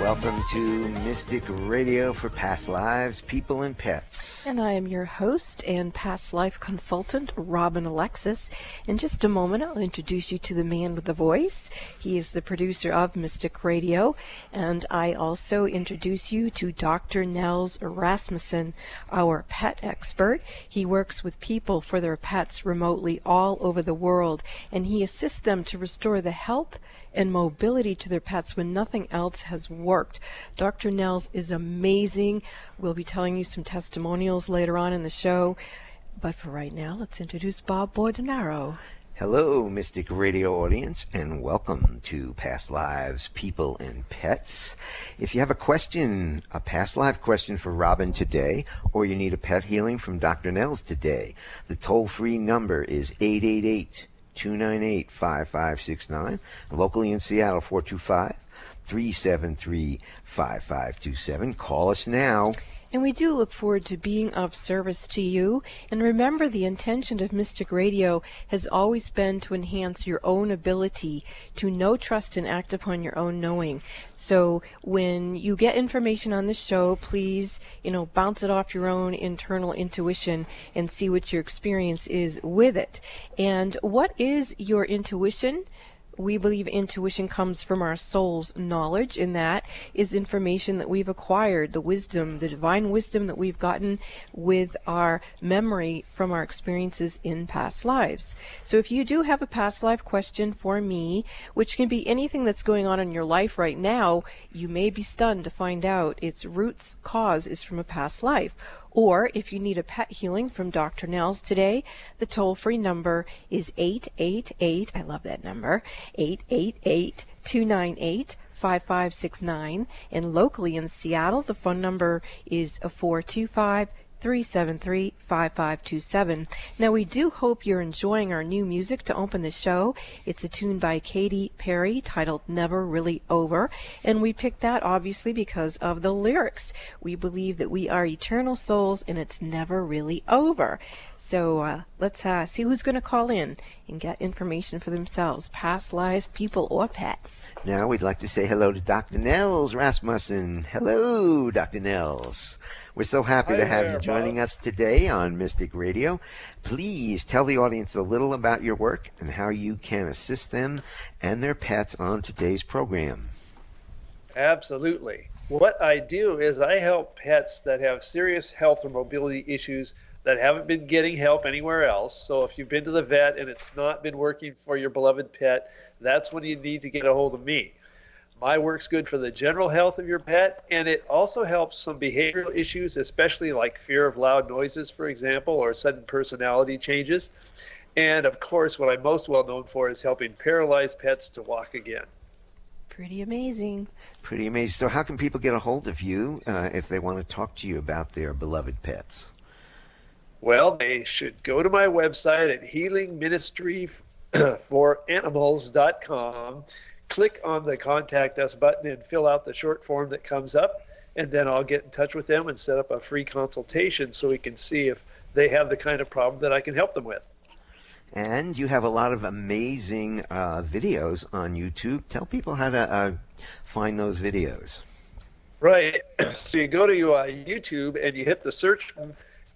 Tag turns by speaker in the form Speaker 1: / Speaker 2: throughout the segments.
Speaker 1: welcome to Mystic Radio for Past Lives, People, and Pets.
Speaker 2: And I am your host and past life consultant, Robin Alexis. In just a moment, I'll introduce you to the man with the voice. He is the producer of Mystic Radio. And I also introduce you to Dr. Nels Rasmussen, our pet expert. He works with people for their pets remotely all over the world, and he assists them to restore the health and mobility to their pets when nothing else has worked. Dr. Nels is amazing. We'll be telling you some testimonials later on in the show. But for right now, let's introduce Bob Bordenaro.
Speaker 1: Hello, Mystic Radio audience, and welcome to Past Lives, People, and Pets. If you have a question, a past life question for Robin today, or you need a pet healing from Dr. Nels today, the toll free number is 888 298 5569. Locally in Seattle, 425 373 5527. Call us now.
Speaker 2: And we do look forward to being of service to you. And remember, the intention of Mystic Radio has always been to enhance your own ability to know, trust, and act upon your own knowing. So when you get information on the show, please, you know, bounce it off your own internal intuition and see what your experience is with it. And what is your intuition? We believe intuition comes from our soul's knowledge, and that is information that we've acquired, the wisdom, the divine wisdom that we've gotten with our memory from our experiences in past lives. So if you do have a past life question for me, which can be anything that's going on in your life right now, you may be stunned to find out its roots cause is from a past life or if you need a pet healing from Dr. Nels today, the toll free number is 888, I love that number, 888 298 5569. And locally in Seattle, the phone number is 425 373 5527. Now, we do hope you're enjoying our new music to open the show. It's a tune by Katy Perry titled Never Really Over, and we picked that obviously because of the lyrics. We believe that we are eternal souls and it's never really over. So uh, let's uh, see who's going to call in and get information for themselves past lives, people, or pets.
Speaker 1: Now, we'd like to say hello to Dr. Nels Rasmussen. Hello, Dr. Nels. We're so happy
Speaker 3: Hi
Speaker 1: to have
Speaker 3: there,
Speaker 1: you joining
Speaker 3: Bob.
Speaker 1: us today on Mystic Radio. Please tell the audience a little about your work and how you can assist them and their pets on today's program.
Speaker 3: Absolutely. What I do is I help pets that have serious health or mobility issues that haven't been getting help anywhere else. So if you've been to the vet and it's not been working for your beloved pet, that's when you need to get a hold of me. My work's good for the general health of your pet, and it also helps some behavioral issues, especially like fear of loud noises, for example, or sudden personality changes. And of course, what I'm most well known for is helping paralyzed pets to walk again.
Speaker 2: Pretty amazing.
Speaker 1: Pretty amazing. So, how can people get a hold of you uh, if they want to talk to you about their beloved pets?
Speaker 3: Well, they should go to my website at healingministryforanimals.com, click on the contact us button, and fill out the short form that comes up. And then I'll get in touch with them and set up a free consultation so we can see if they have the kind of problem that I can help them with.
Speaker 1: And you have a lot of amazing uh, videos on YouTube. Tell people how to uh, find those videos.
Speaker 3: Right. So you go to uh, YouTube and you hit the search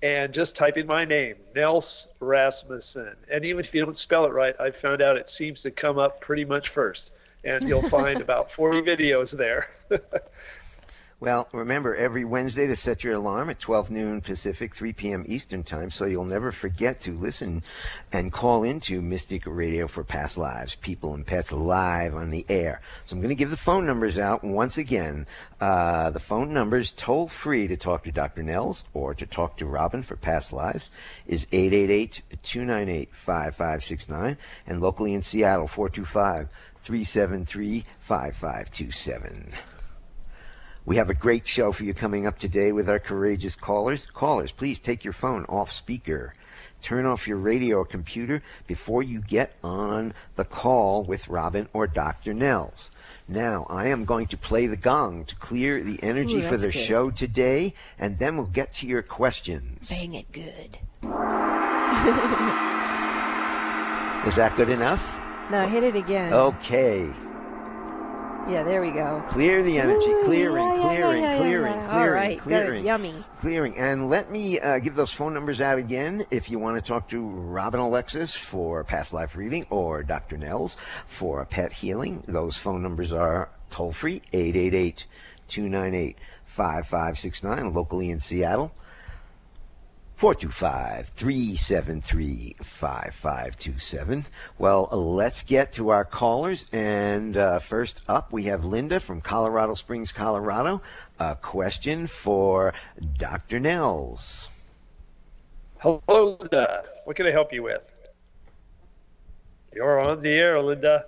Speaker 3: and just type in my name, Nels Rasmussen. And even if you don't spell it right, I found out it seems to come up pretty much first. And you'll find about 40 videos there.
Speaker 1: Well, remember every Wednesday to set your alarm at 12 noon Pacific, 3 p.m. Eastern Time, so you'll never forget to listen and call into Mystic Radio for Past Lives, People and Pets live on the air. So I'm going to give the phone numbers out once again. Uh, the phone numbers toll free to talk to Dr. Nels or to talk to Robin for Past Lives is 888-298-5569 and locally in Seattle 425 373 5527. We have a great show for you coming up today with our courageous callers. Callers, please take your phone off speaker. Turn off your radio or computer before you get on the call with Robin or Dr. Nels. Now, I am going to play the gong to clear the energy
Speaker 2: Ooh,
Speaker 1: for the
Speaker 2: good.
Speaker 1: show today, and then we'll get to your questions.
Speaker 2: Bang it good.
Speaker 1: Is that good enough?
Speaker 2: Now hit it again.
Speaker 1: Okay.
Speaker 2: Yeah, there we go.
Speaker 1: Clear the energy,
Speaker 2: Ooh,
Speaker 1: clearing,
Speaker 2: yeah,
Speaker 1: clearing,
Speaker 2: yeah, yeah,
Speaker 1: clearing, clearing,
Speaker 2: All right,
Speaker 1: clearing,
Speaker 2: good, yummy.
Speaker 1: clearing. And let me uh, give those phone numbers out again if you want to talk to Robin Alexis for past life reading or Dr. Nels for pet healing. Those phone numbers are toll free 888 298 5569 locally in Seattle. 425 373 5527. Well, let's get to our callers. And uh, first up, we have Linda from Colorado Springs, Colorado. A question for Dr. Nels.
Speaker 3: Hello, Linda. What can I help you with? You're on the air, Linda.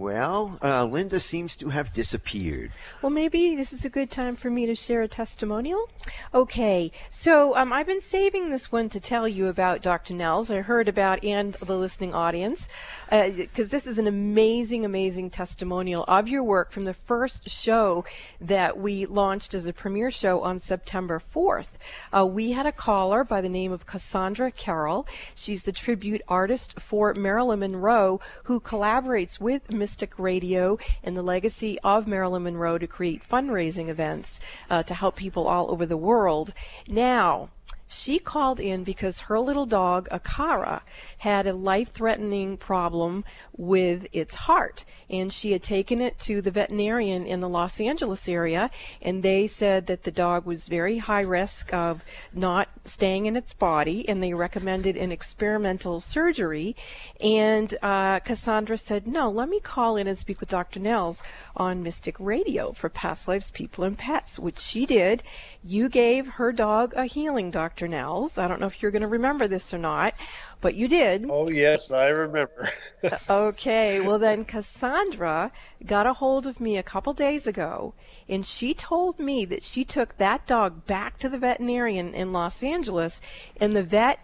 Speaker 1: Well, uh, Linda seems to have disappeared.
Speaker 2: Well, maybe this is a good time for me to share a testimonial. Okay, so um, I've been saving this one to tell you about Dr. Nels. I heard about and the listening audience because uh, this is an amazing, amazing testimonial of your work from the first show that we launched as a premiere show on September 4th. Uh, we had a caller by the name of Cassandra Carroll. She's the tribute artist for Marilyn Monroe who collaborates with Mystic Radio and the legacy of Marilyn Monroe to create fundraising events uh, to help people all over the world. Now, she called in because her little dog, Akara, had a life threatening problem with its heart. And she had taken it to the veterinarian in the Los Angeles area, and they said that the dog was very high risk of not staying in its body, and they recommended an experimental surgery. And uh, Cassandra said, No, let me call in and speak with Dr. Nels on Mystic Radio for Past Lives, People, and Pets, which she did. You gave her dog a healing, Dr. Nels. I don't know if you're going to remember this or not, but you did.
Speaker 3: Oh, yes, I remember.
Speaker 2: okay, well, then Cassandra got a hold of me a couple days ago, and she told me that she took that dog back to the veterinarian in Los Angeles, and the vet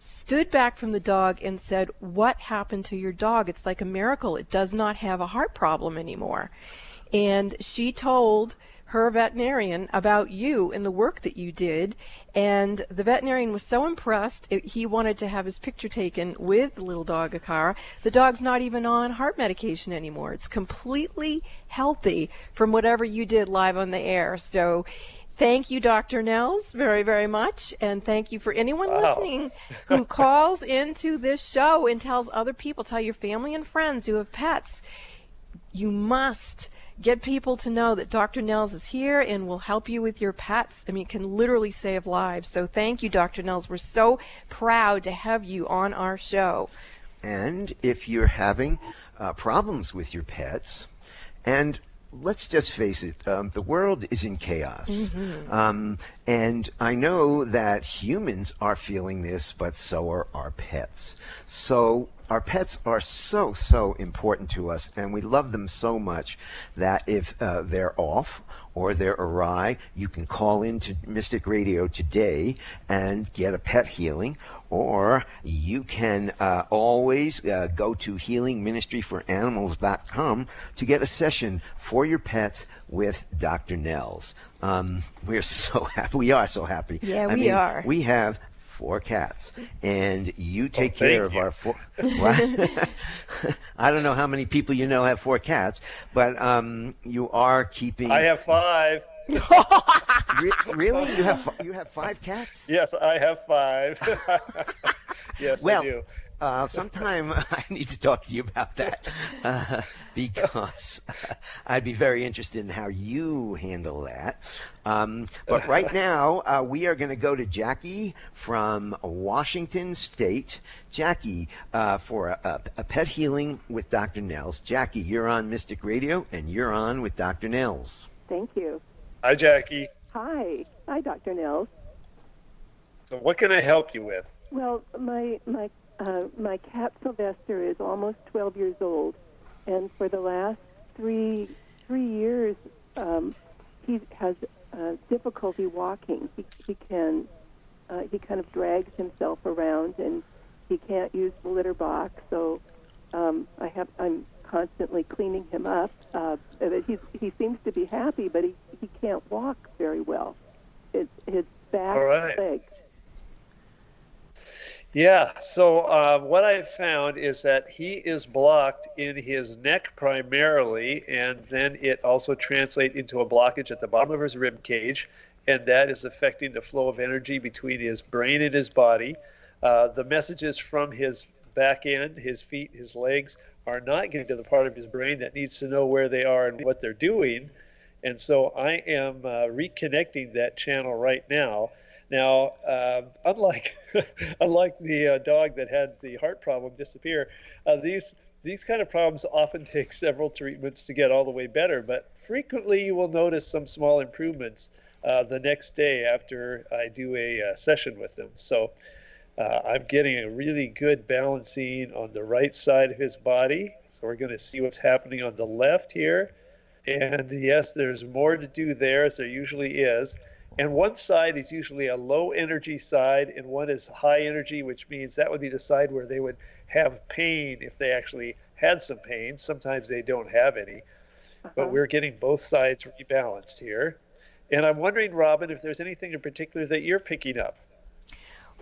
Speaker 2: stood back from the dog and said, What happened to your dog? It's like a miracle. It does not have a heart problem anymore. And she told her veterinarian about you and the work that you did. And the veterinarian was so impressed, it, he wanted to have his picture taken with the little dog, Akara. The dog's not even on heart medication anymore. It's completely healthy from whatever you did live on the air. So, Thank you, Dr. Nels, very, very much. And thank you for anyone
Speaker 3: Wow.
Speaker 2: listening who calls into this show and tells other people, tell your family and friends who have pets. You must get people to know that Dr. Nels is here and will help you with your pets. I mean, it can literally save lives. So thank you, Dr. Nels. We're so proud to have you on our show.
Speaker 1: And if you're having uh, problems with your pets, and let's just face it, um, the world is in chaos. Um, and I know that humans are feeling this, but so are our pets. So our pets are so, so important to us, and we love them so much that if uh, they're off or they're awry, you can call into Mystic Radio today and get a pet healing, or you can uh, always uh, go to healingministryforanimals.com to get a session for your pets with Dr. Nels. Um, we're so happy. We are so happy.
Speaker 2: Yeah,
Speaker 1: I
Speaker 2: we
Speaker 1: mean,
Speaker 2: are.
Speaker 1: We have four cats, and you take
Speaker 3: thank
Speaker 1: care of
Speaker 3: you.
Speaker 1: our four. I don't know how many people you know have four cats, but um, you are keeping.
Speaker 3: I have five.
Speaker 1: Re- really? You have fi- you have five cats?
Speaker 3: Yes, I have five. yes,
Speaker 1: Well,
Speaker 3: I do.
Speaker 1: Uh, sometime I need to talk to you about that uh, because I'd be very interested in how you handle that. Um, but right now, uh, we are going to go to Jackie from Washington State. Jackie, uh, for a, a, a pet healing with Dr. Nels. Jackie, you're on Mystic Radio, and you're on with Dr. Nels.
Speaker 4: Thank you.
Speaker 3: Hi, Jackie.
Speaker 4: Hi. Hi, Dr. Nels.
Speaker 3: So, what can I help you with?
Speaker 4: Well, my my uh, my cat Sylvester is almost 12 years old, and for the last three three years, um, he has uh, difficulty walking. He he can uh, he kind of drags himself around, and he can't use the litter box. So um, I have I'm constantly cleaning him up. Uh, he's, he seems to be happy, but he he can't walk very well. It's his back
Speaker 3: right.
Speaker 4: leg.
Speaker 3: Yeah, so uh, what I've found is that he is blocked in his neck primarily, and then it also translates into a blockage at the bottom of his rib cage, and that is affecting the flow of energy between his brain and his body. Uh, the messages from his back end, his feet, his legs, are not getting to the part of his brain that needs to know where they are and what they're doing. And so I am uh, reconnecting that channel right now now, uh, unlike unlike the uh, dog that had the heart problem disappear, uh, these these kind of problems often take several treatments to get all the way better. But frequently, you will notice some small improvements uh, the next day after I do a uh, session with them. So. Uh, I'm getting a really good balancing on the right side of his body. So we're going to see what's happening on the left here. And yes, there's more to do there, as there usually is. And one side is usually a low energy side, and one is high energy, which means that would be the side where they would have pain if they actually had some pain. Sometimes they don't have any. Uh-huh. But we're getting both sides rebalanced here. And I'm wondering, Robin, if there's anything in particular that you're picking up.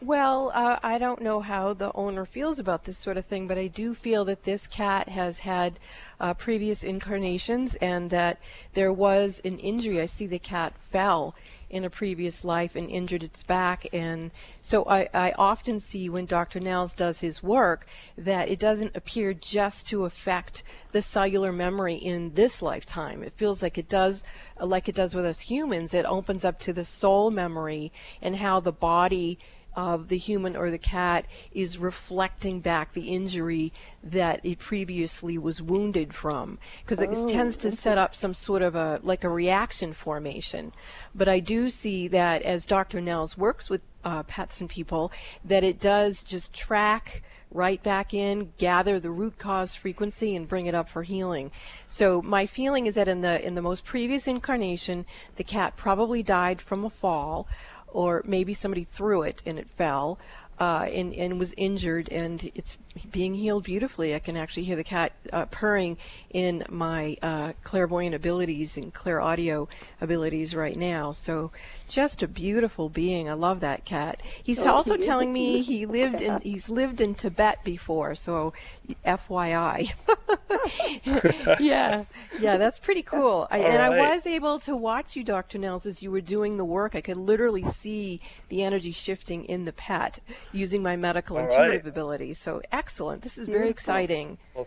Speaker 2: Well, uh, I don't know how the owner feels about this sort of thing, but I do feel that this cat has had uh, previous incarnations and that there was an injury. I see the cat fell in a previous life and injured its back. And so I, I often see when Dr. Nels does his work that it doesn't appear just to affect the cellular memory in this lifetime. It feels like it does, like it does with us humans. It opens up to the soul memory and how the body of the human or the cat is reflecting back the injury that it previously was wounded from. Because it oh, tends to set up some sort of a like a reaction formation. But i do see that as dr nels works with uh, pets and people that it does just track right back in, gather the root cause frequency and bring it up for healing. So my feeling is that in the in the most previous incarnation, the cat probably died from a fall or maybe somebody threw it and it fell uh, and, and was injured, and it's being healed beautifully. I can actually hear the cat uh, purring in my uh, clairvoyant abilities and clairaudio abilities right now. So, just a beautiful being. I love that cat. He's oh, also he telling me he lived in he's lived in Tibet before. So, FYI. yeah, yeah, that's pretty cool. I, and right. I was able to watch you, Dr. Nels, as you were doing the work. I could literally see the energy shifting in the pet using my medical All intuitive right. ability. So excellent. This is very exciting.
Speaker 3: Well,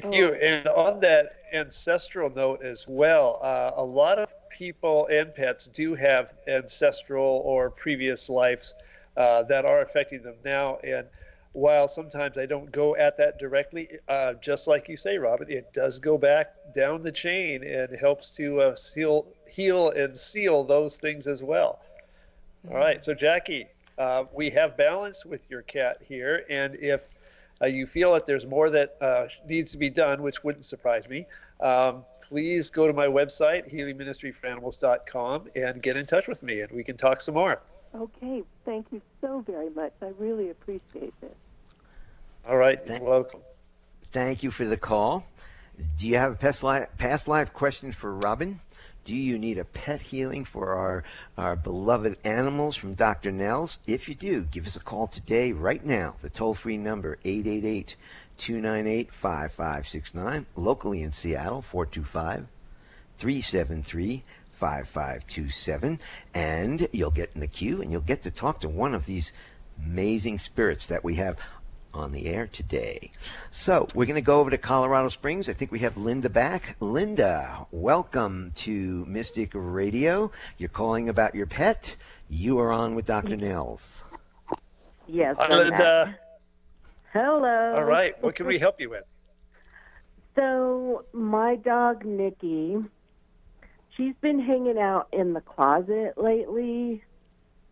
Speaker 3: thank you. And on that ancestral note as well, uh, a lot of people and pets do have ancestral or previous lives uh, that are affecting them now. And while sometimes I don't go at that directly, uh, just like you say, Robin, it does go back down the chain and helps to uh, seal, heal and seal those things as well. Mm-hmm. All right, so Jackie, uh, we have balance with your cat here, and if uh, you feel that there's more that uh, needs to be done, which wouldn't surprise me, um, please go to my website, healingministryforanimals.com, and get in touch with me, and we can talk some more.
Speaker 4: Okay, thank you so very much. I really appreciate this.
Speaker 3: All right, you're welcome.
Speaker 1: Thank you for the call. Do you have a past life, past life question for Robin? Do you need a pet healing for our, our beloved animals from Dr. Nels? If you do, give us a call today, right now. The toll free number, 888 298 5569. Locally in Seattle, 425 373 5527. And you'll get in the queue and you'll get to talk to one of these amazing spirits that we have on the air today. So we're going to go over to Colorado Springs. I think we have Linda back. Linda, welcome to Mystic Radio. You're calling about your pet. You are on with Dr. Nels.
Speaker 5: Yes.
Speaker 3: Hi, Linda.
Speaker 5: Hello.
Speaker 3: All right. What can we help you with?
Speaker 5: So my dog Nikki, she's been hanging out in the closet lately,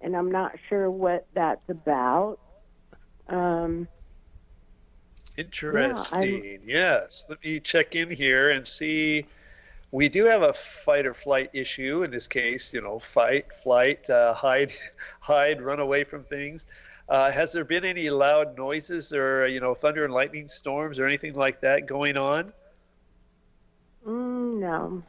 Speaker 5: and I'm not sure what that's about. Um,
Speaker 3: Interesting. Yeah, yes. Let me check in here and see. We do have a fight or flight issue in this case. You know, fight, flight, uh, hide, hide, run away from things. Uh, has there been any loud noises or you know thunder and lightning storms or anything like that going on?
Speaker 5: Mm, no.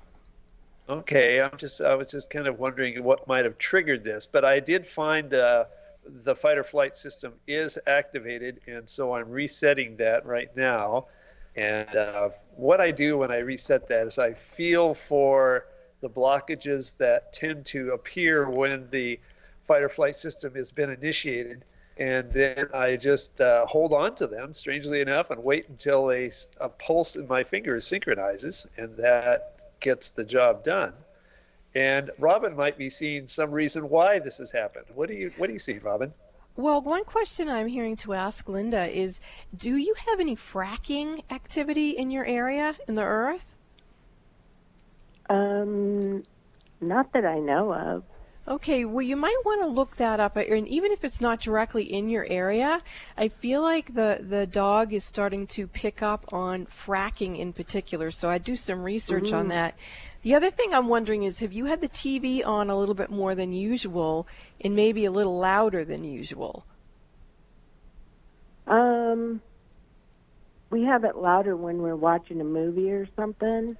Speaker 3: Okay, I'm just I was just kind of wondering what might have triggered this, but I did find uh, the fight or flight system is activated, and so I'm resetting that right now. And uh, what I do when I reset that is I feel for the blockages that tend to appear when the fight or flight system has been initiated. And then I just uh, hold on to them, strangely enough, and wait until a, a pulse in my fingers synchronizes, and that gets the job done. And Robin might be seeing some reason why this has happened. What do you What do you see, Robin?
Speaker 2: Well, one question I'm hearing to ask Linda is Do you have any fracking activity in your area in the earth?
Speaker 5: Um, not that I know of.
Speaker 2: Okay, well, you might want to look that up, and even if it's not directly in your area, I feel like the, the dog is starting to pick up on fracking in particular. So I do some research on that. The other thing I'm wondering is, have you had the TV on a little bit more than usual, and maybe a little louder than usual?
Speaker 5: Um, we have it louder when we're watching a movie or something.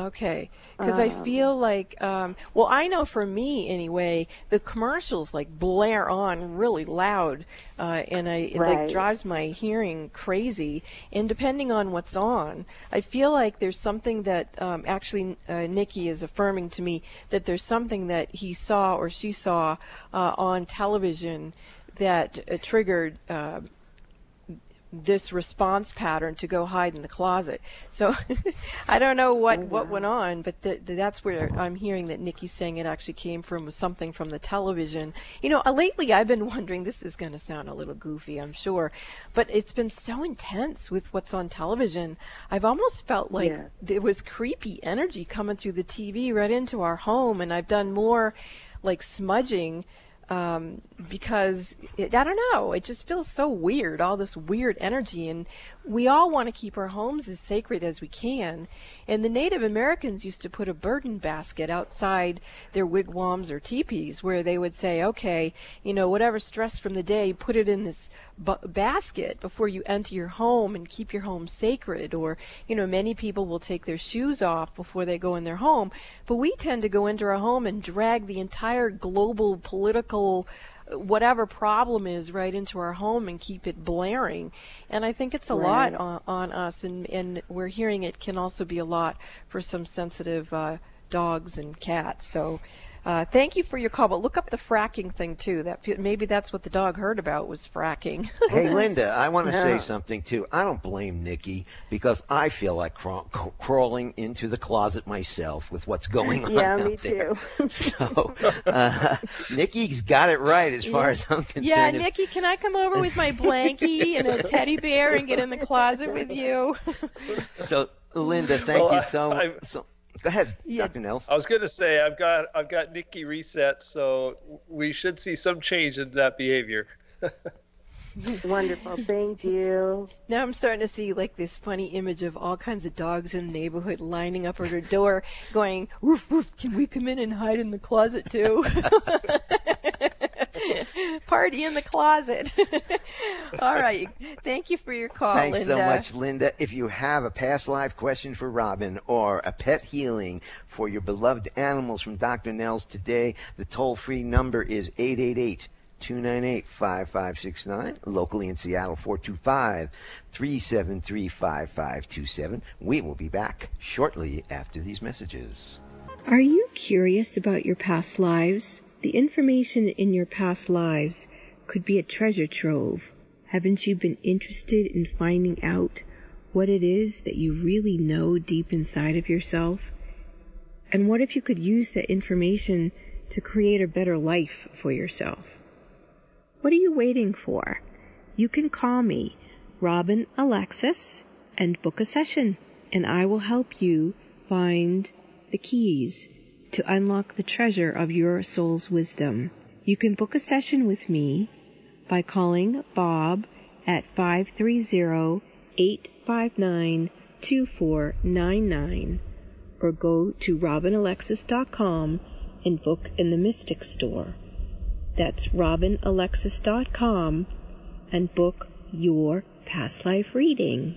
Speaker 2: Okay, because I
Speaker 5: Um,
Speaker 2: feel like, um, well, I know for me anyway, the commercials like blare on really loud, uh, and I it like
Speaker 5: Right.
Speaker 2: drives my hearing crazy. And depending on what's on, I feel like there's something that um, actually uh, Nikki is affirming to me that there's something that he saw or she saw uh, on television that uh, triggered. Uh, this response pattern to go hide in the closet. So I don't know what, what went on, but th- th- that's where I'm hearing that Nikki's saying it actually came from was something from the television. You know, uh, lately I've been wondering, this is going to sound a little goofy, I'm sure, but it's been so intense with what's on television. I've almost felt like
Speaker 5: Yeah.
Speaker 2: there was creepy energy coming through the TV right into our home, and I've done more like smudging um, because it, I don't know, it just feels so weird, all this weird energy, and we all want to keep our homes as sacred as we can. And the Native Americans used to put a burden basket outside their wigwams or teepees where they would say, okay, you know, whatever stress from the day, put it in this bu- basket before you enter your home and keep your home sacred. Or, you know, many people will take their shoes off before they go in their home, but we tend to go into our home and drag the entire global political whatever problem is right into our home and keep it blaring. And I think it's a lot on, on us, and, and we're hearing it can also be a lot for some sensitive uh, dogs and cats. So. Uh, thank you for your call, but look up the fracking thing too. That maybe that's what the dog heard about was fracking.
Speaker 1: Hey, Linda, I want to say something too. I don't blame Nikki because I feel like craw- crawling into the closet myself with what's going on
Speaker 5: Yeah,
Speaker 1: out
Speaker 5: me
Speaker 1: there.
Speaker 5: too.
Speaker 1: So, uh, Nikki's got it right as far as I'm concerned.
Speaker 2: yeah, Nikki, can I come over with my blankie and a teddy bear and get in the closet with you?
Speaker 1: So, Linda, thank
Speaker 3: Well,
Speaker 1: you so much. So, go ahead,
Speaker 2: Yeah.
Speaker 1: Dr. Nels.
Speaker 3: I was going to say I've got I've got Nikki reset, so we should see some change in that behavior.
Speaker 5: Wonderful. Thank you.
Speaker 2: Now I'm starting to see like this funny image of all kinds of dogs in the neighborhood lining up at her door, going, "Woof woof! Can we come in and hide in the closet too?" Party in the closet. all right. Thank you for your call,
Speaker 1: Thanks
Speaker 2: Linda.
Speaker 1: so much, Linda. If you have a past life question for Robin or a pet healing for your beloved animals from Dr. Nels today, the toll free number is 888 298 5569. Locally in Seattle, 425 373 5527. We will be back shortly after these messages.
Speaker 6: Are you curious about your past lives? The information in your past lives could be a treasure trove. Haven't you been interested in finding out what it is that you really know deep inside of yourself? And what if you could use that information to create a better life for yourself? What are you waiting for? You can call me, Robin Alexis, and book a session, and I will help you find the keys to unlock the treasure of your soul's wisdom. You can book a session with me by calling Bob at 530-859-2499 or go to robinalexis.com and book in the Mystic Store. That's robinalexis.com and book your past life reading.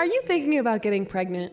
Speaker 7: Are you thinking about getting pregnant?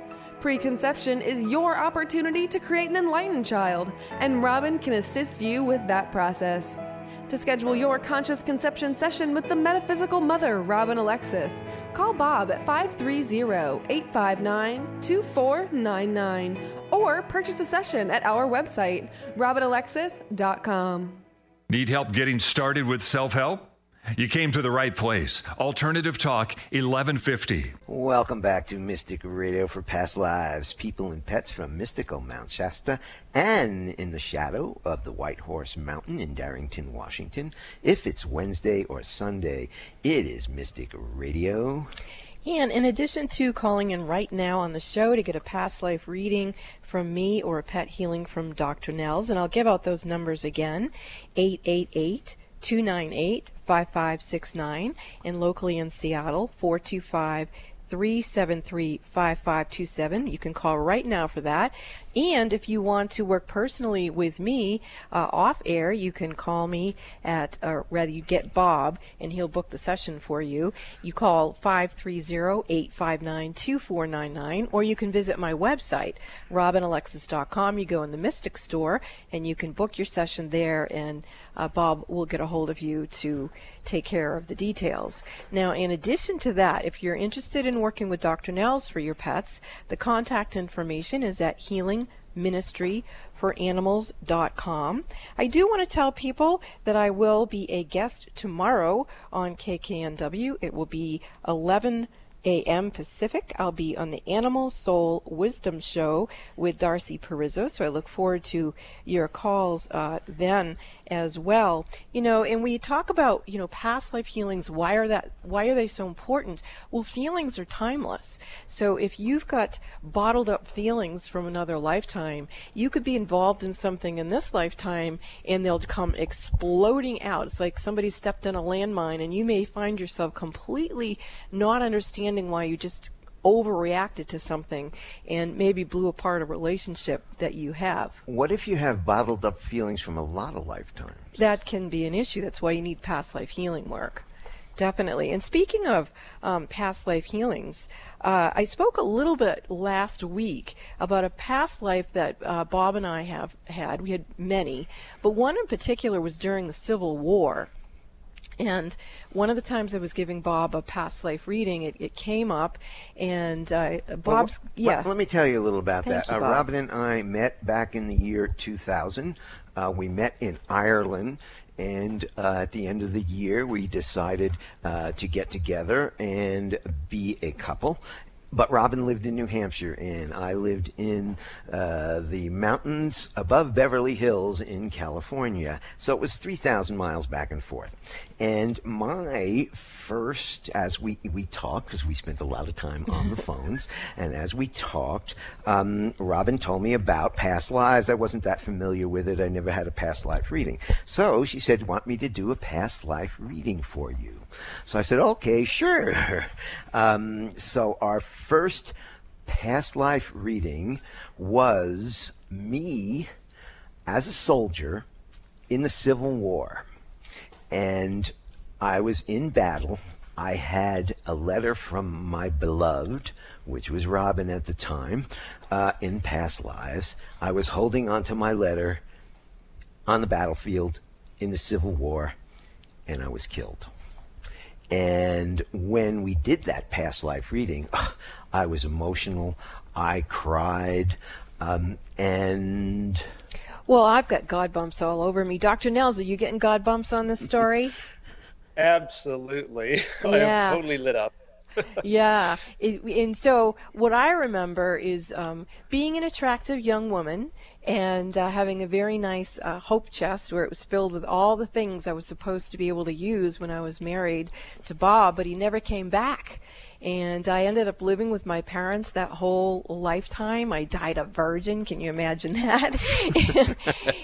Speaker 7: Preconception is your opportunity to create an enlightened child, and Robin can assist you with that process. To schedule your conscious conception session with the metaphysical mother, Robin Alexis, call Bob at 530 859 2499 or purchase a session at our website, robinalexis.com.
Speaker 8: Need help getting started with self help? You came to the right place. Alternative Talk 1150.
Speaker 1: Welcome back to Mystic Radio for Past Lives, people and pets from mystical Mount Shasta and in the shadow of the White Horse Mountain in Darrington, Washington. If it's Wednesday or Sunday, it is Mystic Radio.
Speaker 2: And in addition to calling in right now on the show to get a past life reading from me or a pet healing from Dr. Nels, and I'll give out those numbers again 888 298 5569 and locally in Seattle 425 373 5527. You can call right now for that. And if you want to work personally with me uh, off air, you can call me at, or rather, you get Bob and he'll book the session for you. You call 530 859 2499, or you can visit my website, robinalexis.com. You go in the Mystic Store and you can book your session there, and uh, Bob will get a hold of you to take care of the details. Now, in addition to that, if you're interested in working with Dr. Nels for your pets, the contact information is at healing ministry for animals.com. I do want to tell people that I will be a guest tomorrow on KKNW. It will be 11 a.m. Pacific. I'll be on the Animal Soul Wisdom Show with Darcy Perizzo, so I look forward to your calls uh, then as well. You know, and we talk about you know past life healings. Why are that? Why are they so important? Well, feelings are timeless. So if you've got bottled up feelings from another lifetime, you could be involved in something in this lifetime, and they'll come exploding out. It's like somebody stepped in a landmine, and you may find yourself completely not understanding why you just overreacted to something and maybe blew apart a relationship that you have.
Speaker 1: What if you have bottled up feelings from a lot of lifetimes?
Speaker 2: That can be an issue. That's why you need past life healing work. Definitely. And speaking of um, past life healings, uh, I spoke a little bit last week about a past life that uh, Bob and I have had. We had many, but one in particular was during the Civil War. And one of the times I was giving Bob a past life reading, it, it came up, and uh, Bob's
Speaker 1: well,
Speaker 2: yeah.
Speaker 1: Let, me tell you a little about
Speaker 2: Thank
Speaker 1: that.
Speaker 2: You,
Speaker 1: uh, Robin and I met back in the year 2000. Uh, we met in Ireland. And uh, at the end of the year, we decided uh, to get together and be a couple but Robin lived in New Hampshire, and I lived in uh, the mountains above Beverly Hills in California. So it was 3,000 miles back and forth. And my first, as we, we talked, because we spent a lot of time on the phones, and as we talked, um, Robin told me about past lives. I wasn't that familiar with it. I never had a past life reading. So she said, Want me to do a past life reading for you? So I said, Okay, sure. Um, so our first past life reading was me as a soldier in the Civil War. And I was in battle. I had a letter from my beloved, which was Robin at the time, uh, in past lives. I was holding onto my letter on the battlefield in the Civil War, and I was killed. And when we did that past life reading, I was emotional. I cried. Um, and.
Speaker 2: Well, I've got God bumps all over me. Dr. Nels, are you getting God bumps on this story?
Speaker 3: Absolutely.
Speaker 2: Yeah.
Speaker 3: I am totally lit up.
Speaker 2: yeah. It, and so what I remember is um, being an attractive young woman and uh, having a very nice uh, hope chest where it was filled with all the things I was supposed to be able to use when I was married to Bob, but he never came back. And I ended up living with my parents that whole lifetime. I died a virgin. Can you imagine that?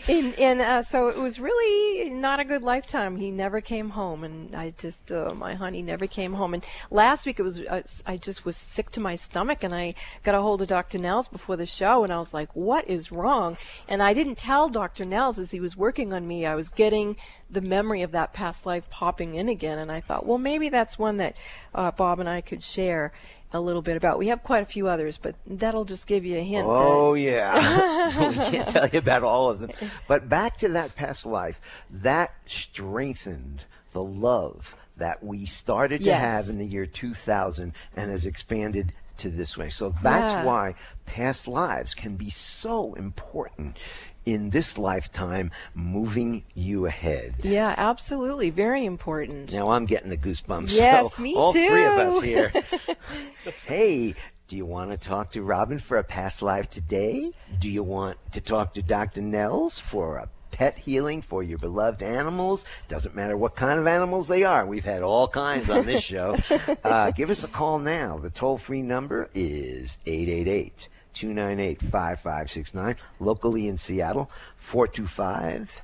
Speaker 2: and and uh, so it was really not a good lifetime. He never came home, and I just, uh, my honey never came home. And last week it was, uh, I just was sick to my stomach, and I got a hold of Dr. Nels before the show, and I was like, what is wrong? And I didn't tell Dr. Nels as he was working on me. I was getting the memory of that past life popping in again, and I thought, well, maybe that's one that uh, Bob and I could share a little bit about. We have quite a few others, but that'll just give you a hint.
Speaker 1: Oh,
Speaker 2: that...
Speaker 1: yeah. we can't tell you about all of them. But back to that past life, that strengthened the love that we started to
Speaker 2: Yes.
Speaker 1: have in the year 2000 and has expanded to this way. So that's
Speaker 2: Yeah.
Speaker 1: why past lives can be so important in this lifetime, moving you ahead.
Speaker 2: Yeah, absolutely. Very important.
Speaker 1: Now I'm getting the goosebumps.
Speaker 2: Yes,
Speaker 1: so
Speaker 2: me
Speaker 1: all three of us here. hey, do you want to talk to Robin for a past life today? Do you want to talk to Dr. Nels for a pet healing for your beloved animals? Doesn't matter what kind of animals they are. We've had all kinds on this show. uh, give us a call now. The toll free number is 888 298 5569. Locally in Seattle, 425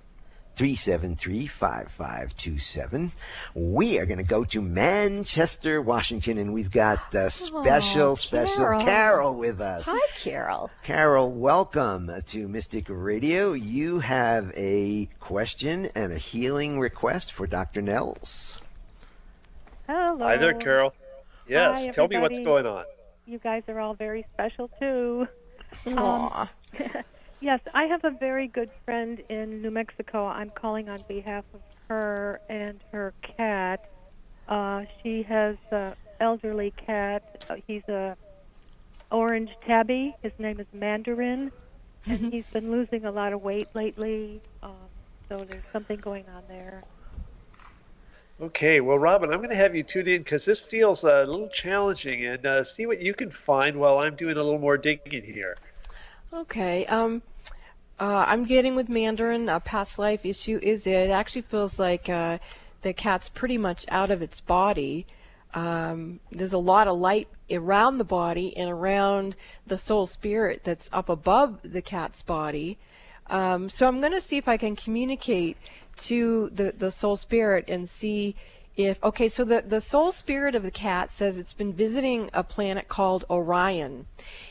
Speaker 1: 373 5527. We are going to go to Manchester, Washington, and we've got a special,
Speaker 2: Aw,
Speaker 1: special
Speaker 2: Carol.
Speaker 1: Carol with us.
Speaker 2: Hi, Carol.
Speaker 1: Carol, welcome to Mystic Radio. You have a question and a healing request for Dr. Nels.
Speaker 9: Hello.
Speaker 3: Hi there, Carol. Yes,
Speaker 9: Hi,
Speaker 3: tell me what's going on.
Speaker 9: You guys are all very special too.
Speaker 2: Aw.
Speaker 9: Yes, I have a very good friend in New Mexico. I'm calling on behalf of her and her cat. Uh, she has a elderly cat. Uh, he's a orange tabby. His name is Mandarin, and he's been losing a lot of weight lately. Um, so there's something going on there.
Speaker 3: Okay, well, Robin, I'm going to have you tune in because this feels a little challenging and uh, see what you can find while I'm doing a little more digging here.
Speaker 2: Okay. Um, uh, I'm getting with Mandarin. A past life issue is it actually feels like uh, the cat's pretty much out of its body. Um, there's a lot of light around the body and around the soul spirit that's up above the cat's body. Um, so I'm going to see if I can communicate to the, the soul spirit and see if okay so the, the soul spirit of the cat says it's been visiting a planet called orion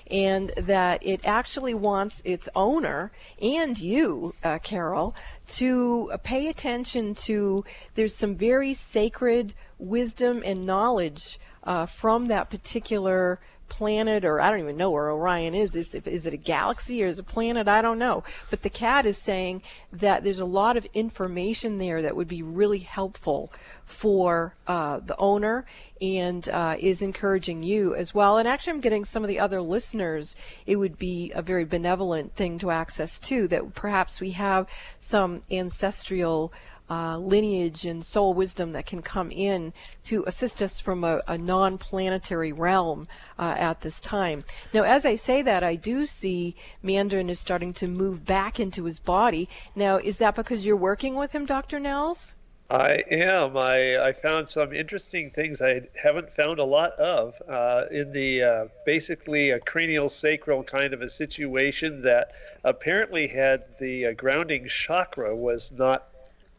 Speaker 2: and that it actually wants its owner and you uh, carol to pay attention to there's some very sacred wisdom and knowledge uh, from that particular planet or I don't even know where Orion is. Is, is it a galaxy or is it a planet? I don't know. But the cat is saying that there's a lot of information there that would be really helpful for uh, the owner and uh, is encouraging you as well. And actually, I'm getting some of the other listeners, it would be a very benevolent thing to access too, that perhaps we have some ancestral uh, lineage and soul wisdom that can come in to assist us from a, a non planetary realm uh, at this time. Now, as I say that, I do see Mandarin is starting to move back into his body. Now, is that because you're working with him, Dr. Nels?
Speaker 3: I am. I, I found some interesting things I haven't found a lot of uh, in the uh, basically a cranial sacral kind of a situation that apparently had the uh, grounding chakra was not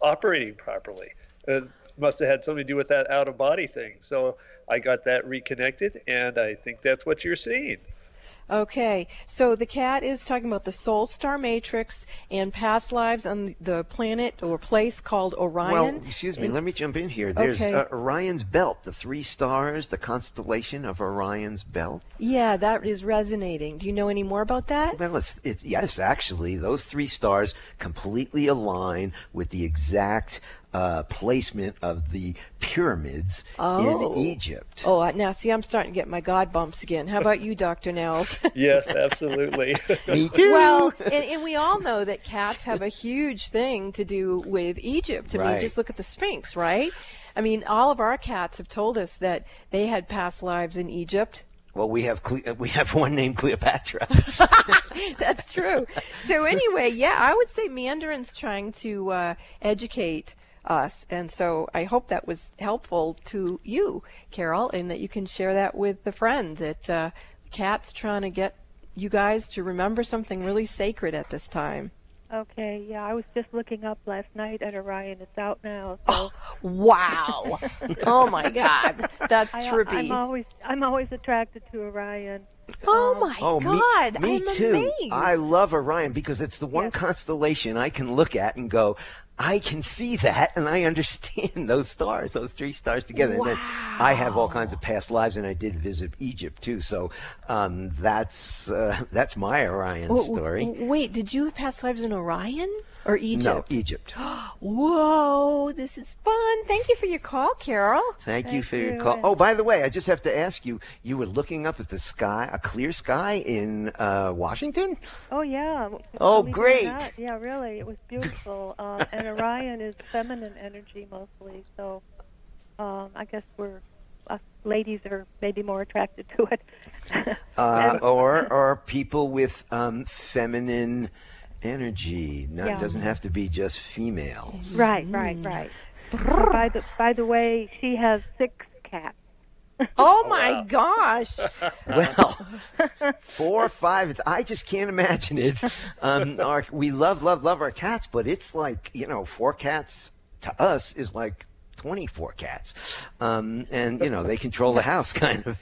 Speaker 3: operating properly. It must have had something to do with that out of body thing. So I got that reconnected, and I think that's what you're seeing.
Speaker 2: Okay, so the cat is talking about the Soul Star Matrix and past lives on the planet or place called Orion.
Speaker 1: Well, excuse me, and, let me jump in here. There's okay. uh, Orion's Belt, the three stars, the constellation of Orion's Belt.
Speaker 2: Yeah, that is resonating. Do you know any more about that?
Speaker 1: Well, it's, it's yes, actually, those three stars completely align with the exact uh, placement of the pyramids
Speaker 2: oh.
Speaker 1: in Egypt.
Speaker 2: Oh, now see, I'm starting to get my God bumps again. How about you, Dr. Nels?
Speaker 3: yes, absolutely.
Speaker 1: Me too.
Speaker 2: Well, and, and, we all know that cats have a huge thing to do with Egypt. I
Speaker 1: right.
Speaker 2: mean, just look at the Sphinx, right? I mean, all of our cats have told us that they had past lives in Egypt.
Speaker 1: Well, we have Cle- we have one named Cleopatra.
Speaker 2: That's true. So anyway, yeah, I would say Mandarin's trying to uh, educate us. And so I hope that was helpful to you, Carol, and that you can share that with the friends. That uh, Cat's trying to get you guys to remember something really sacred at this time.
Speaker 9: Okay, yeah, I was just looking up last night at Orion. It's out now. So.
Speaker 2: Oh, wow! oh my God, that's
Speaker 9: I,
Speaker 2: trippy.
Speaker 9: I'm always I'm always attracted to Orion.
Speaker 2: Oh my
Speaker 1: oh,
Speaker 2: God!
Speaker 1: Me, me
Speaker 2: I'm
Speaker 1: too.
Speaker 2: Amazed.
Speaker 1: I love Orion because it's the one
Speaker 9: yes.
Speaker 1: constellation I can look at and go, I can see that and I understand those stars, those three stars together.
Speaker 2: Wow.
Speaker 1: And then I have all kinds of past lives, and I did visit Egypt too. So um, that's uh, that's my Orion story.
Speaker 2: Wait, did you have past lives in Orion? Or Egypt?
Speaker 1: No, Egypt.
Speaker 2: Whoa, this is fun. Thank you for your call, Carol.
Speaker 1: Thank,
Speaker 9: Thank
Speaker 1: you for your call. Oh, by the way, I just have to ask you, you were looking up at the sky, a clear sky in uh, Washington?
Speaker 9: Oh yeah.
Speaker 1: Oh,
Speaker 9: Believe
Speaker 1: great.
Speaker 9: not, Yeah, really, it was beautiful. um, and Orion is feminine energy mostly, so um, I guess we're us ladies are maybe more attracted to it.
Speaker 1: Uh,
Speaker 9: And-
Speaker 1: or or people with um, feminine energy. No,
Speaker 9: Yeah.
Speaker 1: It doesn't have to be just females.
Speaker 9: Right, right, right. by the by the way, she has six cats.
Speaker 2: Oh my gosh.
Speaker 1: Well, four or five. I just can't imagine it. Um, our, we love, love, love our cats, but it's like you know, four cats to us is like 24 cats. Um, and, you know, they control the house, kind of.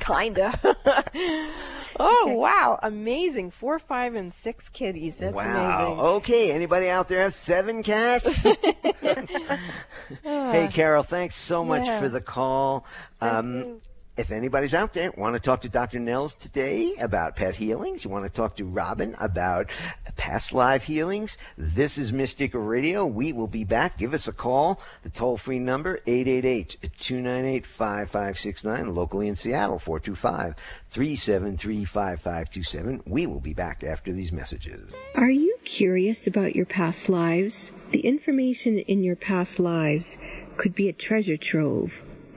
Speaker 2: Kinda. Oh, wow. Amazing. Four, five, and six kitties. That's
Speaker 1: wow.
Speaker 2: amazing.
Speaker 1: Okay. Anybody out there have seven cats? hey, Carol, thanks so much
Speaker 2: Yeah.
Speaker 1: for the call. Um,
Speaker 9: you.
Speaker 1: If anybody's out there want to talk to Dr. Nels today about pet healings, you want to talk to Robin about past live healings, this is Mystic Radio. We will be back. Give us a call. The toll free number 888-298-5569 locally in Seattle 425-373-5527. We will be back after these messages.
Speaker 6: Are you curious about your past lives? The information in your past lives could be a treasure trove.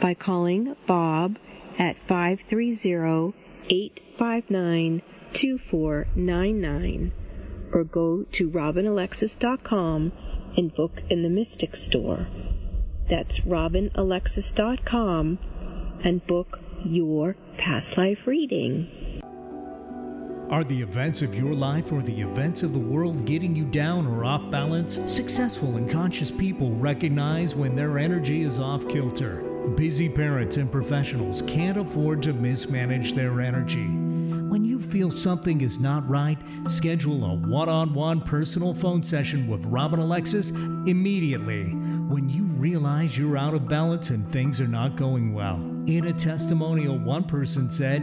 Speaker 6: by calling Bob at 530-859-2499 or go to robinalexis.com and book in the Mystic Store. That's robinalexis.com and book your past life reading.
Speaker 10: Are the events of your life or the events of the world getting you down or off balance? Successful and conscious people recognize when their energy is off kilter. Busy parents and professionals can't afford to mismanage their energy. When you feel something is not right, schedule a one on one personal phone session with Robin Alexis immediately. when you realize you're out of balance and things are not going well. In a testimonial, one person said,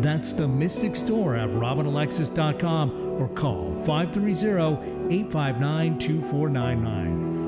Speaker 10: That's the Mystic Store at RobinAlexis.com or call 530 859 2499.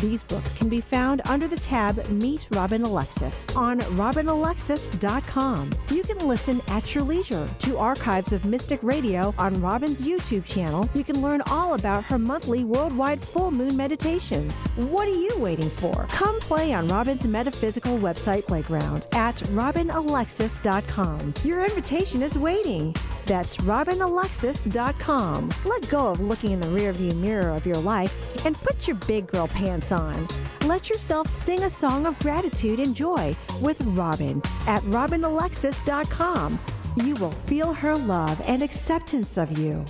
Speaker 11: These books can be found under the tab Meet Robin Alexis on robinalexis.com. You can listen at your leisure to archives of Mystic Radio on Robin's YouTube channel. You can learn all about her monthly worldwide full moon meditations. What are you waiting for? Come play on Robin's metaphysical website playground at robinalexis.com. Your invitation is waiting. That's robinalexis.com. Let go of looking in the rearview mirror of your life and put your big girl pants on. Let yourself sing a song of gratitude and joy with Robin at robinalexis.com. You will feel her love and acceptance of you.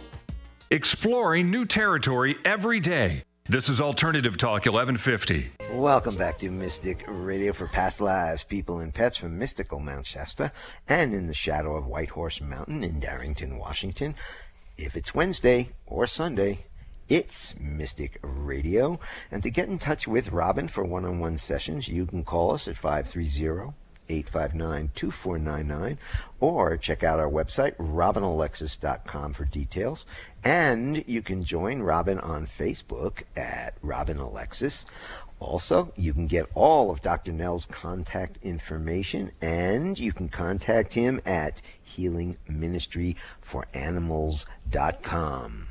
Speaker 8: Exploring new territory every day. This is Alternative Talk 1150.
Speaker 1: Welcome back to Mystic Radio for Past Lives, People and Pets from mystical Mount Shasta and in the shadow of White Horse Mountain in Darrington, Washington. If it's Wednesday or Sunday, it's Mystic Radio. And to get in touch with Robin for one on one sessions, you can call us at 530 859 2499 or check out our website, robinalexis.com, for details. And you can join Robin on Facebook at Robin Alexis. Also, you can get all of Dr. Nell's contact information and you can contact him at healingministryforanimals.com.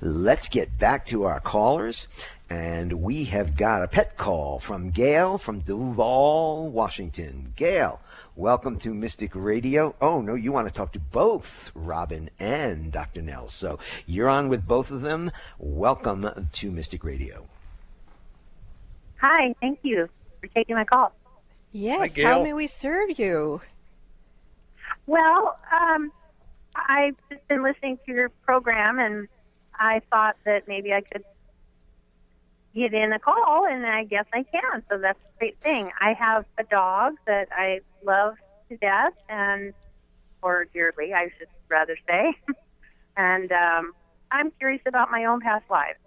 Speaker 1: Let's get back to our callers. And we have got a pet call from Gail from Duvall, Washington. Gail, welcome to Mystic Radio. Oh, no, you want to talk to both Robin and Dr. Nels. So you're on with both of them. Welcome to Mystic Radio.
Speaker 12: Hi, thank you for taking my call.
Speaker 2: Yes,
Speaker 3: Hi,
Speaker 2: how may we serve you?
Speaker 12: Well, um, I've just been listening to your program, and I thought that maybe I could get in a call, and I guess I can. So that's a great thing. I have a dog that I love to death, and or dearly, I should rather say. and um, I'm curious about my own past lives,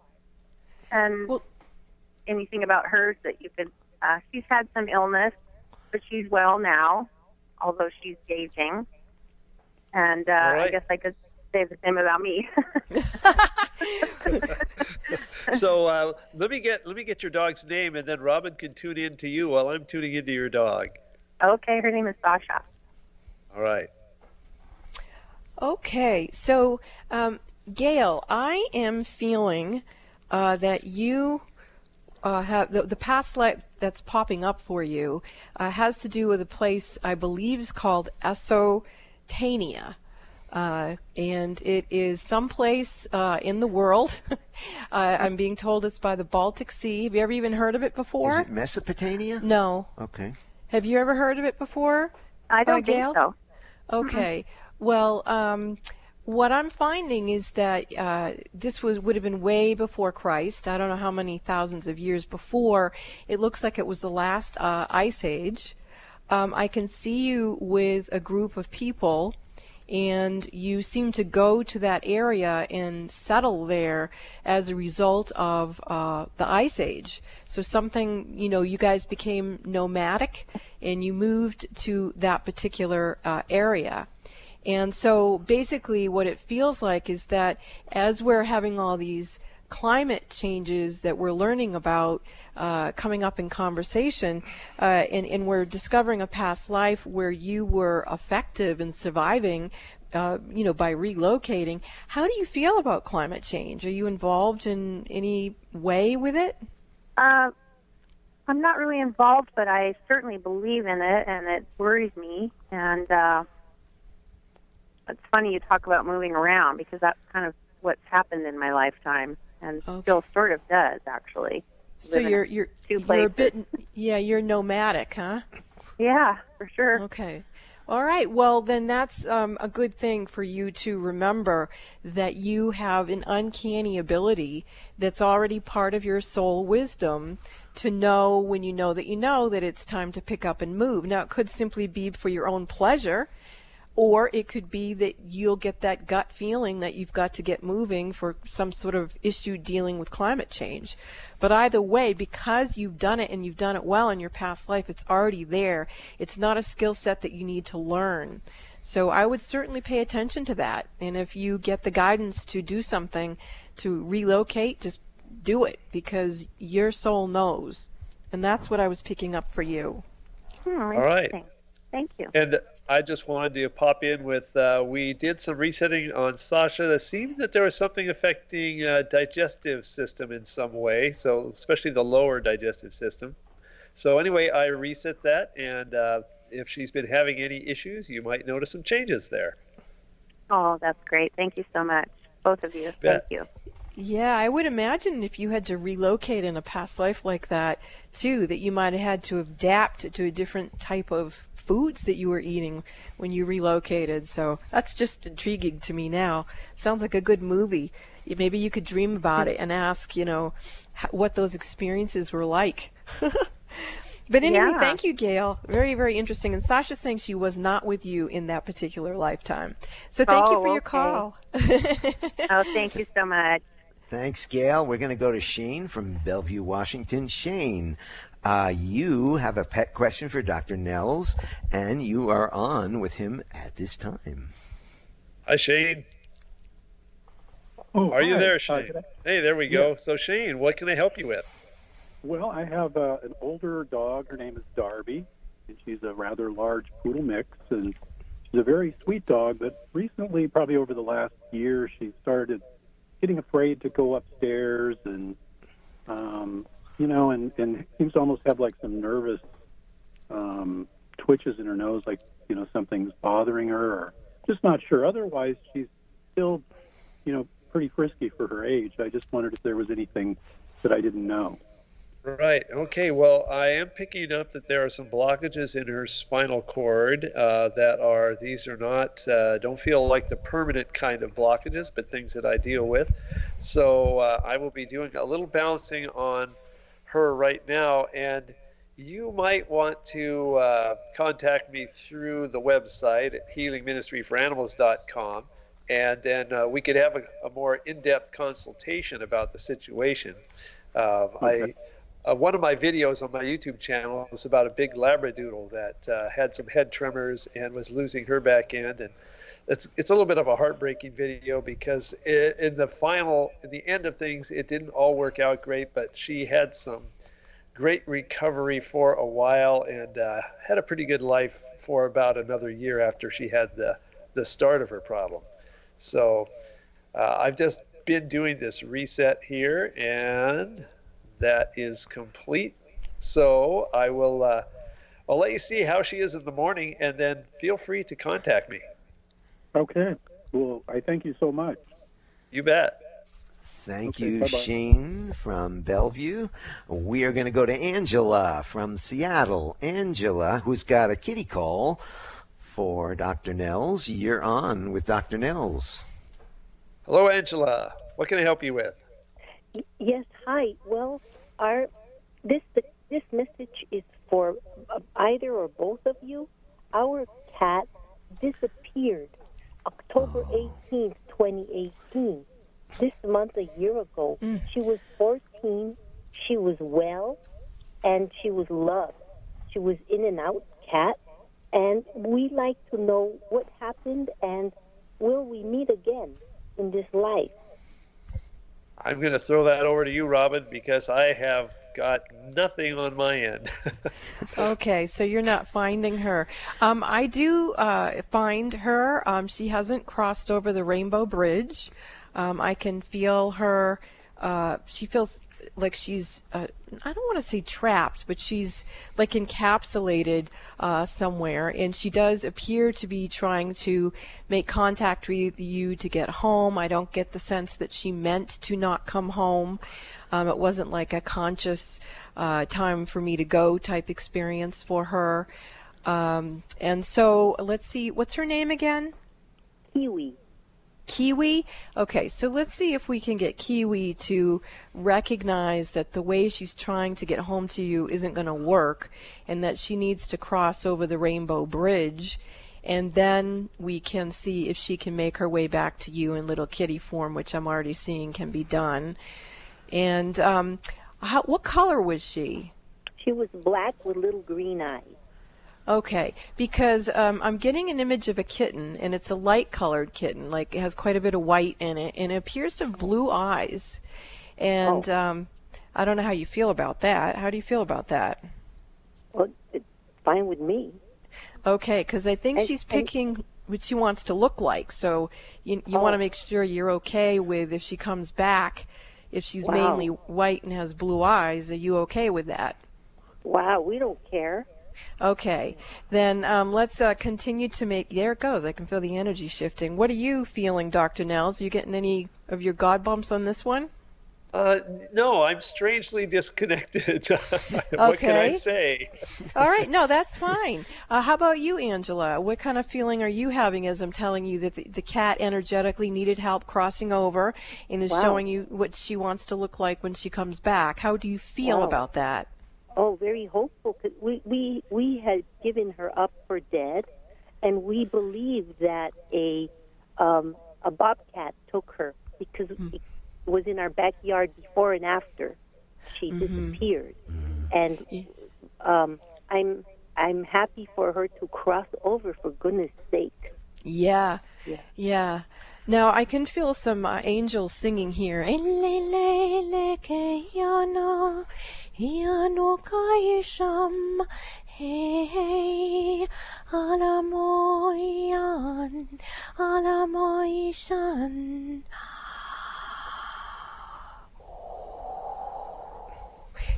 Speaker 12: and anything about hers that you could. Uh, she's had some illness, but she's well now, although she's aging. And uh,
Speaker 3: All
Speaker 12: I guess I could say the same about me.
Speaker 3: so uh, let me get let me get your dog's name, and then Robin can tune in to you while I'm tuning into your dog.
Speaker 12: okay, her name is Sasha.
Speaker 3: All right.
Speaker 2: Okay, so um, Gail, I am feeling uh, that you uh, have the, the past life that's popping up for you uh, has to do with a place I believe is called Esotania. Uh, and it is someplace uh, in the world. uh, I'm being told it's by the Baltic Sea. Have you ever even heard of it before?
Speaker 1: Is it Mesopotamia?
Speaker 2: No.
Speaker 1: Okay.
Speaker 2: Have you ever heard of it before?
Speaker 12: I don't
Speaker 2: uh, Gail?
Speaker 12: think so.
Speaker 2: Okay. Well, um, what I'm finding is that uh, this was would have been way before Christ. I don't know how many thousands of years before. It looks like it was the last uh, ice age. Um, I can see you with a group of people, and you seem to go to that area and settle there as a result of uh, the ice age. So something, you know, you guys became nomadic and you moved to that particular uh, area. And so basically, what it feels like is that as we're having all these climate changes that we're learning about uh, coming up in conversation, uh, and, and we're discovering a past life where you were effective in surviving. Uh, you know, by relocating, how do you feel about climate change? Are you involved in any way with it?
Speaker 12: Uh, I'm not really involved, but I certainly believe in it, and it worries me. And uh, it's funny you talk about moving around because that's kind of what's happened in my lifetime, and
Speaker 2: Okay.
Speaker 12: still sort of does actually.
Speaker 2: So you're you're you're a bit yeah you're nomadic, huh?
Speaker 12: Yeah, for sure.
Speaker 2: Okay. All right. Well, then that's um, a good thing for you to remember that you have an uncanny ability that's already part of your soul wisdom to know when you know that you know that it's time to pick up and move. Now, it could simply be for your own pleasure, or it could be that you'll get that gut feeling that you've got to get moving for some sort of issue dealing with climate change. But either way, because you've done it and you've done it well in your past life, it's already there. It's not a skill set that you need to learn. So I would certainly pay attention to that. And if you get the guidance to do something, to relocate, just do it because your soul knows. And that's what I was picking up for you.
Speaker 12: Hmm,
Speaker 3: All right.
Speaker 12: Thank you.
Speaker 3: And I just wanted to pop in with uh, we did some resetting on Sasha. It seemed that there was something affecting uh, digestive system in some way, so especially the lower digestive system. So anyway, I reset that, and uh, if she's been having any issues, you might notice some changes there.
Speaker 12: Oh, that's great. Thank you so much, both of you. Thank you.
Speaker 2: Yeah, I would imagine if you had to relocate in a past life like that, too, that you might have had to adapt to a different type of foods that you were eating when you relocated. So that's just intriguing to me now. Sounds like a good movie. Maybe you could dream about it and ask, you know, what those experiences were like. but anyway,
Speaker 12: Yeah.
Speaker 2: thank you, Gail. Very, very interesting. And Sasha's saying she was not with you in that particular lifetime. So thank you
Speaker 12: Oh,
Speaker 2: for your
Speaker 12: okay.
Speaker 2: call.
Speaker 12: Oh, thank you so much.
Speaker 1: Thanks, Gail. We're going to go to Shane from Bellevue, Washington. Shane, uh, you have a pet question for Dr. Nels, and you are on with him at this time.
Speaker 3: Hi, Shane.
Speaker 13: Oh,
Speaker 3: Are you there,
Speaker 13: Uh,
Speaker 3: Shane?
Speaker 13: could I-
Speaker 3: hey, there we go. So, Shane, what can I help you with?
Speaker 13: Well, I have uh, an older dog. Her name is Darby, and she's a rather large poodle mix, and she's a very sweet dog. But recently, probably over the last year, she started getting afraid to go upstairs, and um, you know, and and seems to almost have like some nervous um, twitches in her nose, like you know something's bothering her, or just not sure. Otherwise, she's still, you know, pretty frisky for her age. I just wondered if there was anything that I didn't know.
Speaker 3: Right. Okay. Well, I am picking up that there are some blockages in her spinal cord uh, that are, these are not, uh, don't feel like the permanent kind of blockages, but things that I deal with. So uh, I will be doing a little balancing on her right now. And you might want to uh, contact me through the website at healingministryforanimals.com. And then uh, we could have a, a more in depth consultation about the situation. Um, I uh, one of my videos on my YouTube channel was about a big labradoodle that uh, had some head tremors and was losing her back end, and it's it's a little bit of a heartbreaking video because i in the final, in the end of things, it didn't all work out great, but she had some great recovery for a while and uh, had a pretty good life for about another year after she had the the start of her problem. So uh, I've just been doing this reset here, and that is complete. So I will. Uh, I'll let you see how she is in the morning, and then feel free to contact me.
Speaker 13: Okay. Well, I thank you so much.
Speaker 3: You bet.
Speaker 1: Thank
Speaker 13: Okay,
Speaker 1: you,
Speaker 13: bye-bye.
Speaker 1: Shane from Bellevue. We are going to go to Angela from Seattle. Angela, who's got a kitty call for Dr. Nels. You're on with Dr. Nels.
Speaker 3: Hello, Angela. What can I help you with?
Speaker 14: Yes, hi. Well, our this this message is for uh, either or both of you. Our cat disappeared October 18th, 2018. This month, a year ago, mm. she was 14. She was well, and she was loved. She was in and out cat, and we like to know what happened and will we meet again in this life?
Speaker 3: I'm going to throw that over to you, Robin, because I have got nothing on my end.
Speaker 2: okay, so you're not finding her. Um, I do uh, find her. Um, she hasn't crossed over the Rainbow Bridge. Um, I can feel her. Uh, she feels like she's uh, I don't want to say trapped, but she's like encapsulated uh, somewhere, and she does appear to be trying to make contact with you to get home. I don't get the sense that she meant to not come home. Um, it wasn't like a conscious uh, time for me to go type experience for her. Um, and so let's see, what's her name again?
Speaker 14: Kiwi.
Speaker 2: Kiwi? Okay, so let's see if we can get Kiwi to recognize that the way she's trying to get home to you isn't going to work and that she needs to cross over the Rainbow Bridge. And then we can see if she can make her way back to you in little kitty form, which I'm already seeing can be done. And um, how, what color was she?
Speaker 14: She was black with little green eyes.
Speaker 2: Okay, because um, I'm getting an image of a kitten, and it's a light-colored kitten, like it has quite a bit of white in it, and it appears to have blue eyes. And
Speaker 14: Oh.
Speaker 2: um, I don't know how you feel about that. How do you feel about that?
Speaker 14: Well, it's fine with me.
Speaker 2: Okay, because I think
Speaker 14: And-
Speaker 2: she's
Speaker 14: and-
Speaker 2: picking what she wants to look like. So you you want
Speaker 14: Oh.
Speaker 2: to make sure you're okay with if she comes back, if she's
Speaker 14: Wow.
Speaker 2: mainly white and has blue eyes. Are you okay with that?
Speaker 14: Wow, we don't care.
Speaker 2: Okay, then um, let's uh, continue to make. There it goes. I can feel the energy shifting. What are you feeling, Dr. Nels? you getting any of your God bumps on this one?
Speaker 3: Uh, no, I'm strangely disconnected. what can I say?
Speaker 2: All right, no, that's fine. Uh, how about you, Angela? What kind of feeling are you having as I'm telling you that the, the cat energetically needed help crossing over and is
Speaker 14: Wow.
Speaker 2: showing you what she wants to look like when she comes back? How do you feel
Speaker 14: Wow.
Speaker 2: about that?
Speaker 14: Oh, very hopeful. we we we had given her up for dead, and we believe that a um, a bobcat took her because it was in our backyard before and after she disappeared, and um, I'm I'm happy for her to cross over. For goodness sake.
Speaker 2: Yeah.
Speaker 14: Yeah.
Speaker 2: Yeah. Now I can feel some uh, angels singing here. Yano kaisham, hey, alamoyan, alamoishan.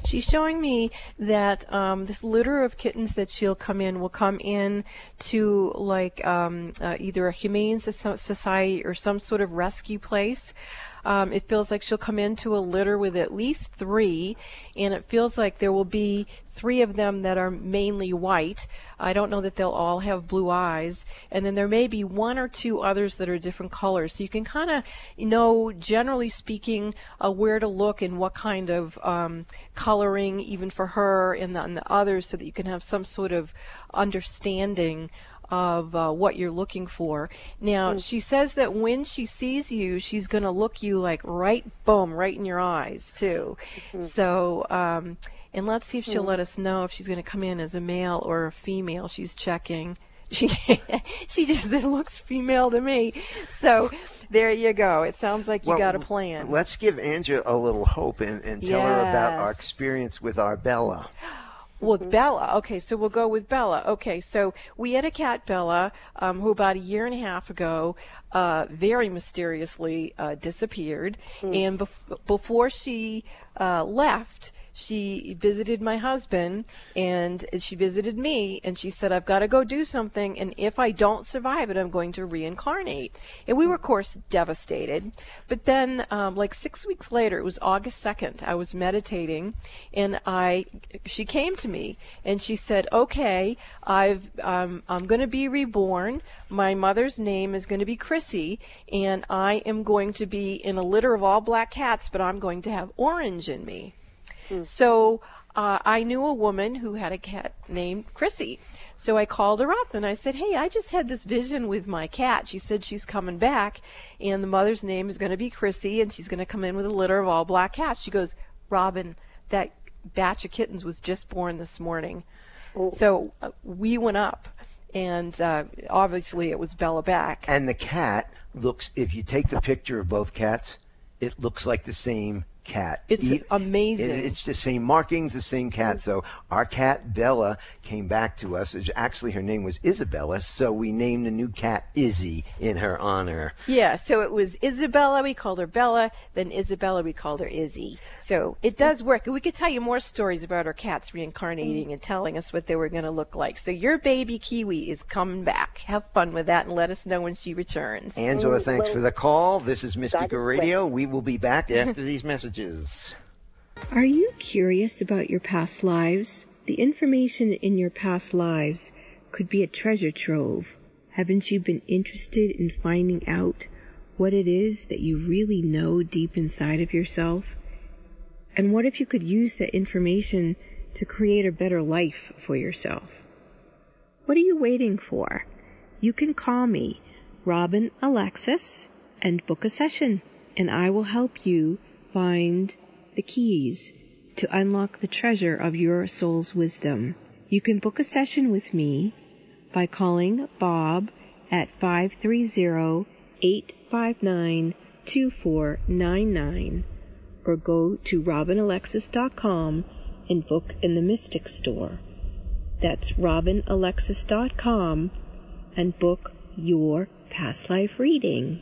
Speaker 2: She's showing me that um, this litter of kittens that she'll come in will come in to like um, uh, either a humane society or some sort of rescue place. Um, it feels like she'll come into a litter with at least three, and it feels like there will be three of them that are mainly white. I don't know that they'll all have blue eyes, and then there may be one or two others that are different colors. So you can kind of know, generally speaking, uh, where to look and what kind of um, coloring, even for her and the, and the others, so that you can have some sort of understanding of uh, what you're looking for. Now, she says that when she sees you, she's going to look you like right, boom, right in your eyes, too. So, um, and let's see if she'll
Speaker 14: Mhm.
Speaker 2: let us know if she's going to come in as a male or a female. She's checking. She she just it looks female to me. So there you go. It sounds like you
Speaker 1: Well,
Speaker 2: got a plan.
Speaker 1: Let's give Angela a little hope and, and tell her about our experience with our Bella.
Speaker 2: Well, with Bella. Okay, so we'll go with Bella. Okay, so we had a cat, Bella, um, who about a year and a half ago uh, very mysteriously uh, disappeared. And bef- before she uh, left, she visited my husband and she visited me and she said i've got to go do something and if i don't survive it i'm going to reincarnate. And we were of course devastated. But then um, like six weeks later it was august 2nd i was meditating and i she came to me and she said okay i've um, i'm going to be reborn. My mother's name is going to be chrissy and i am going to be in a litter of all black cats but i'm going to have orange in me so uh, I knew a woman who had a cat named Chrissy. So I called her up and I said, Hey, I just had this vision with my cat. She said she's coming back, and the mother's name is going to be Chrissy, and she's going to come in with a litter of all black cats. She goes, Robin, that batch of kittens was just born this morning. So uh, we went up, and uh, obviously it was Bella back.
Speaker 1: And the cat looks, if you take the picture of both cats, it looks like the same cat.
Speaker 2: It's
Speaker 1: E-
Speaker 2: amazing.
Speaker 1: it- It's the same markings, the same cat. So our cat Bella came back to us. Actually, her name was Isabella, so we named the new cat Izzy in her honor.
Speaker 2: Yeah, so it was Isabella, we called her Bella, then Isabella, we called her Izzy. So it does work. We could tell you more stories about our cats reincarnating and telling us what they were going to look like. So your baby Kiwi is coming back. Have fun with that and let us know when she returns.
Speaker 1: Angela, thanks for the call. This is
Speaker 11: Mystic
Speaker 1: Radio. We will be back after these messages.
Speaker 6: Are you curious about your past lives? The information in your past lives could be a treasure trove. Haven't you been interested in finding out what it is that you really know deep inside of yourself? And what if you could use that information to create a better life for yourself? What are you waiting for? You can call me, Robin Alexis, and book a session, and I will help you find the keys to unlock the treasure of your soul's wisdom. You can book a session with me by calling Bob at 530-859-2499 or go to robinalexis.com and book in the Mystic Store. That's robinalexis.com and book your past life reading.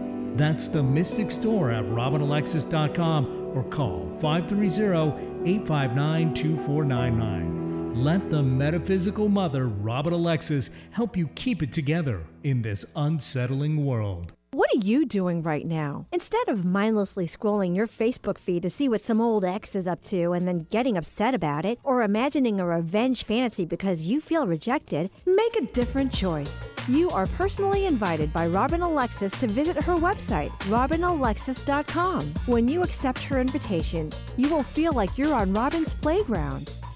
Speaker 10: That's the Mystic Store at robinalexis.com or call 530-859-2499. Let the metaphysical mother, Robin Alexis, help you keep it together in this unsettling world.
Speaker 11: What are you doing right now? Instead of mindlessly scrolling your Facebook feed to see what some old ex is up to and then getting upset about it, or imagining a revenge fantasy because you feel rejected, make a different choice. You are personally invited by Robin Alexis to visit her website, robinalexis.com. When you accept her invitation, you will feel like you're on Robin's playground.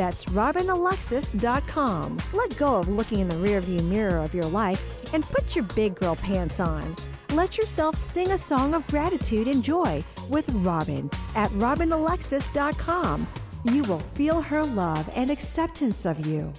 Speaker 11: That's robinalexis.com. Let go of looking in the rearview mirror of your life and put your big girl pants on. Let yourself sing a song of gratitude and joy with Robin at robinalexis.com. You will feel her love and acceptance of you.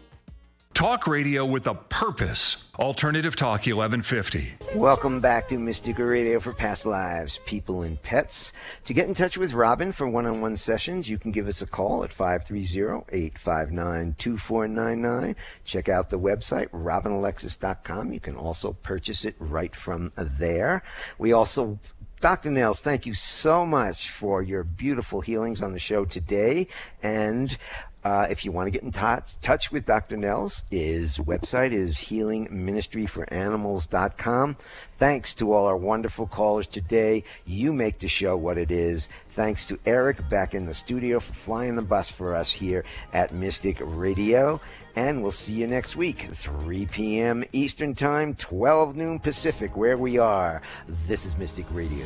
Speaker 8: Talk radio with a purpose. Alternative Talk 1150.
Speaker 1: Welcome back to Mystic Radio for Past Lives, People and Pets. To get in touch with Robin for one on one sessions, you can give us a call at 530 859 2499. Check out the website, robinalexis.com. You can also purchase it right from there. We also Dr. Nels, thank you so much for your beautiful healings on the show today. And Uh, if you want to get in touch, touch with Dr. Nels, his website is healingministryforanimals.com. Thanks to all our wonderful callers today. You make the show what it is. Thanks to Eric back in the studio for flying the bus for us here at Mystic Radio. And we'll see you next week, 3 p.m. Eastern Time, 12 noon Pacific, where we are. This is Mystic Radio.